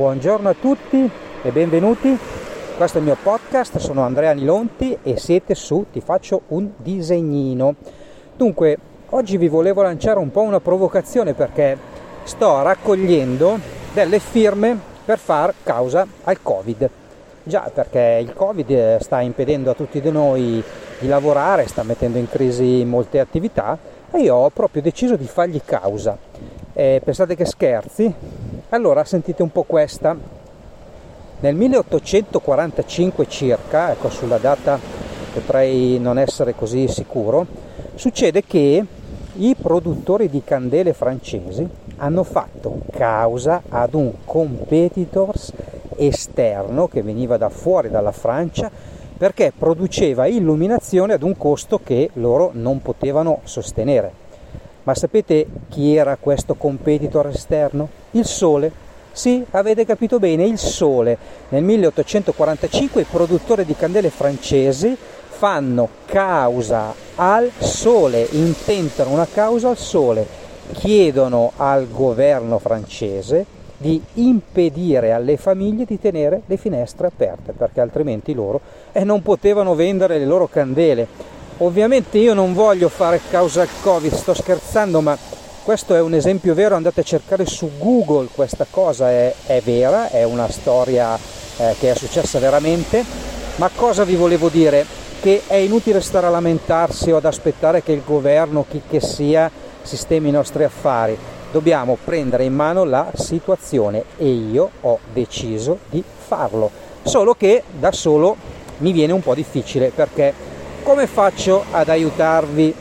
Buongiorno a tutti e benvenuti. Questo è il mio podcast, sono Andrea Nilonti e siete su Ti faccio un disegnino. Dunque, oggi vi volevo lanciare un po' una provocazione perché sto raccogliendo delle firme per far causa al Covid. Già, perché il Covid sta impedendo a tutti di noi di lavorare, sta mettendo in crisi molte attività e io ho proprio deciso di fargli causa. Eh, pensate che scherzi? Allora sentite un po' questa. Nel 1845 circa, ecco sulla data potrei non essere così sicuro, succede che i produttori di candele francesi hanno fatto causa ad un competitors esterno che veniva da fuori dalla Francia perché produceva illuminazione ad un costo che loro non potevano sostenere. Ma sapete chi era questo competitor esterno? Il Sole. Sì, avete capito bene, il Sole. Nel 1845 i produttori di candele francesi fanno causa al Sole, intentano una causa al Sole, chiedono al governo francese di impedire alle famiglie di tenere le finestre aperte perché altrimenti loro eh, non potevano vendere le loro candele Ovviamente io non voglio fare causa al Covid, sto scherzando, ma questo è un esempio vero, andate a cercare su Google questa cosa, è, è vera, è una storia eh, che è successa veramente, ma cosa vi volevo dire? Che è inutile stare a lamentarsi o ad aspettare che il governo, chi che sia, sistemi i nostri affari, dobbiamo prendere in mano la situazione e io ho deciso di farlo, solo che da solo mi viene un po' difficile perché come faccio ad aiutarvi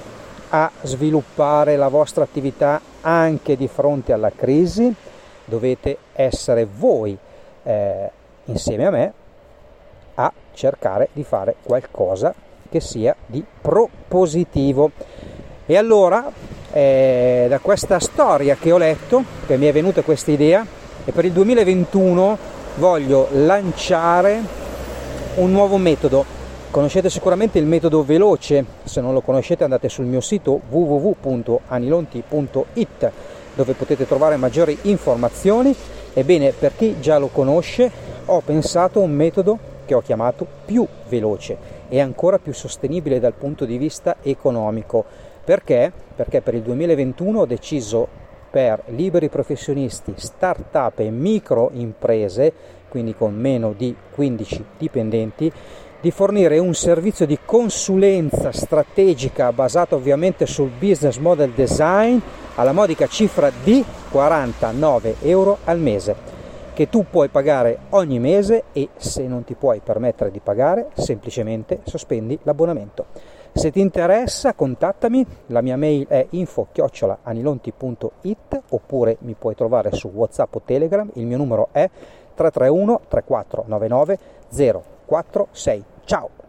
a sviluppare la vostra attività anche di fronte alla crisi? Dovete essere voi eh, insieme a me a cercare di fare qualcosa che sia di propositivo. E allora, eh, da questa storia che ho letto, che mi è venuta questa idea, e per il 2021 voglio lanciare un nuovo metodo Conoscete sicuramente il metodo veloce, se non lo conoscete andate sul mio sito www.anilonti.it dove potete trovare maggiori informazioni. Ebbene, per chi già lo conosce, ho pensato un metodo che ho chiamato più veloce e ancora più sostenibile dal punto di vista economico. Perché? Perché per il 2021 ho deciso per liberi professionisti, start-up e micro imprese, quindi con meno di 15 dipendenti, di fornire un servizio di consulenza strategica basato ovviamente sul business model design alla modica cifra di 49 euro al mese che tu puoi pagare ogni mese e se non ti puoi permettere di pagare semplicemente sospendi l'abbonamento. Se ti interessa contattami, la mia mail è info-anilonti.it oppure mi puoi trovare su Whatsapp o Telegram, il mio numero è 331 3499 0 4, 6. Ciao!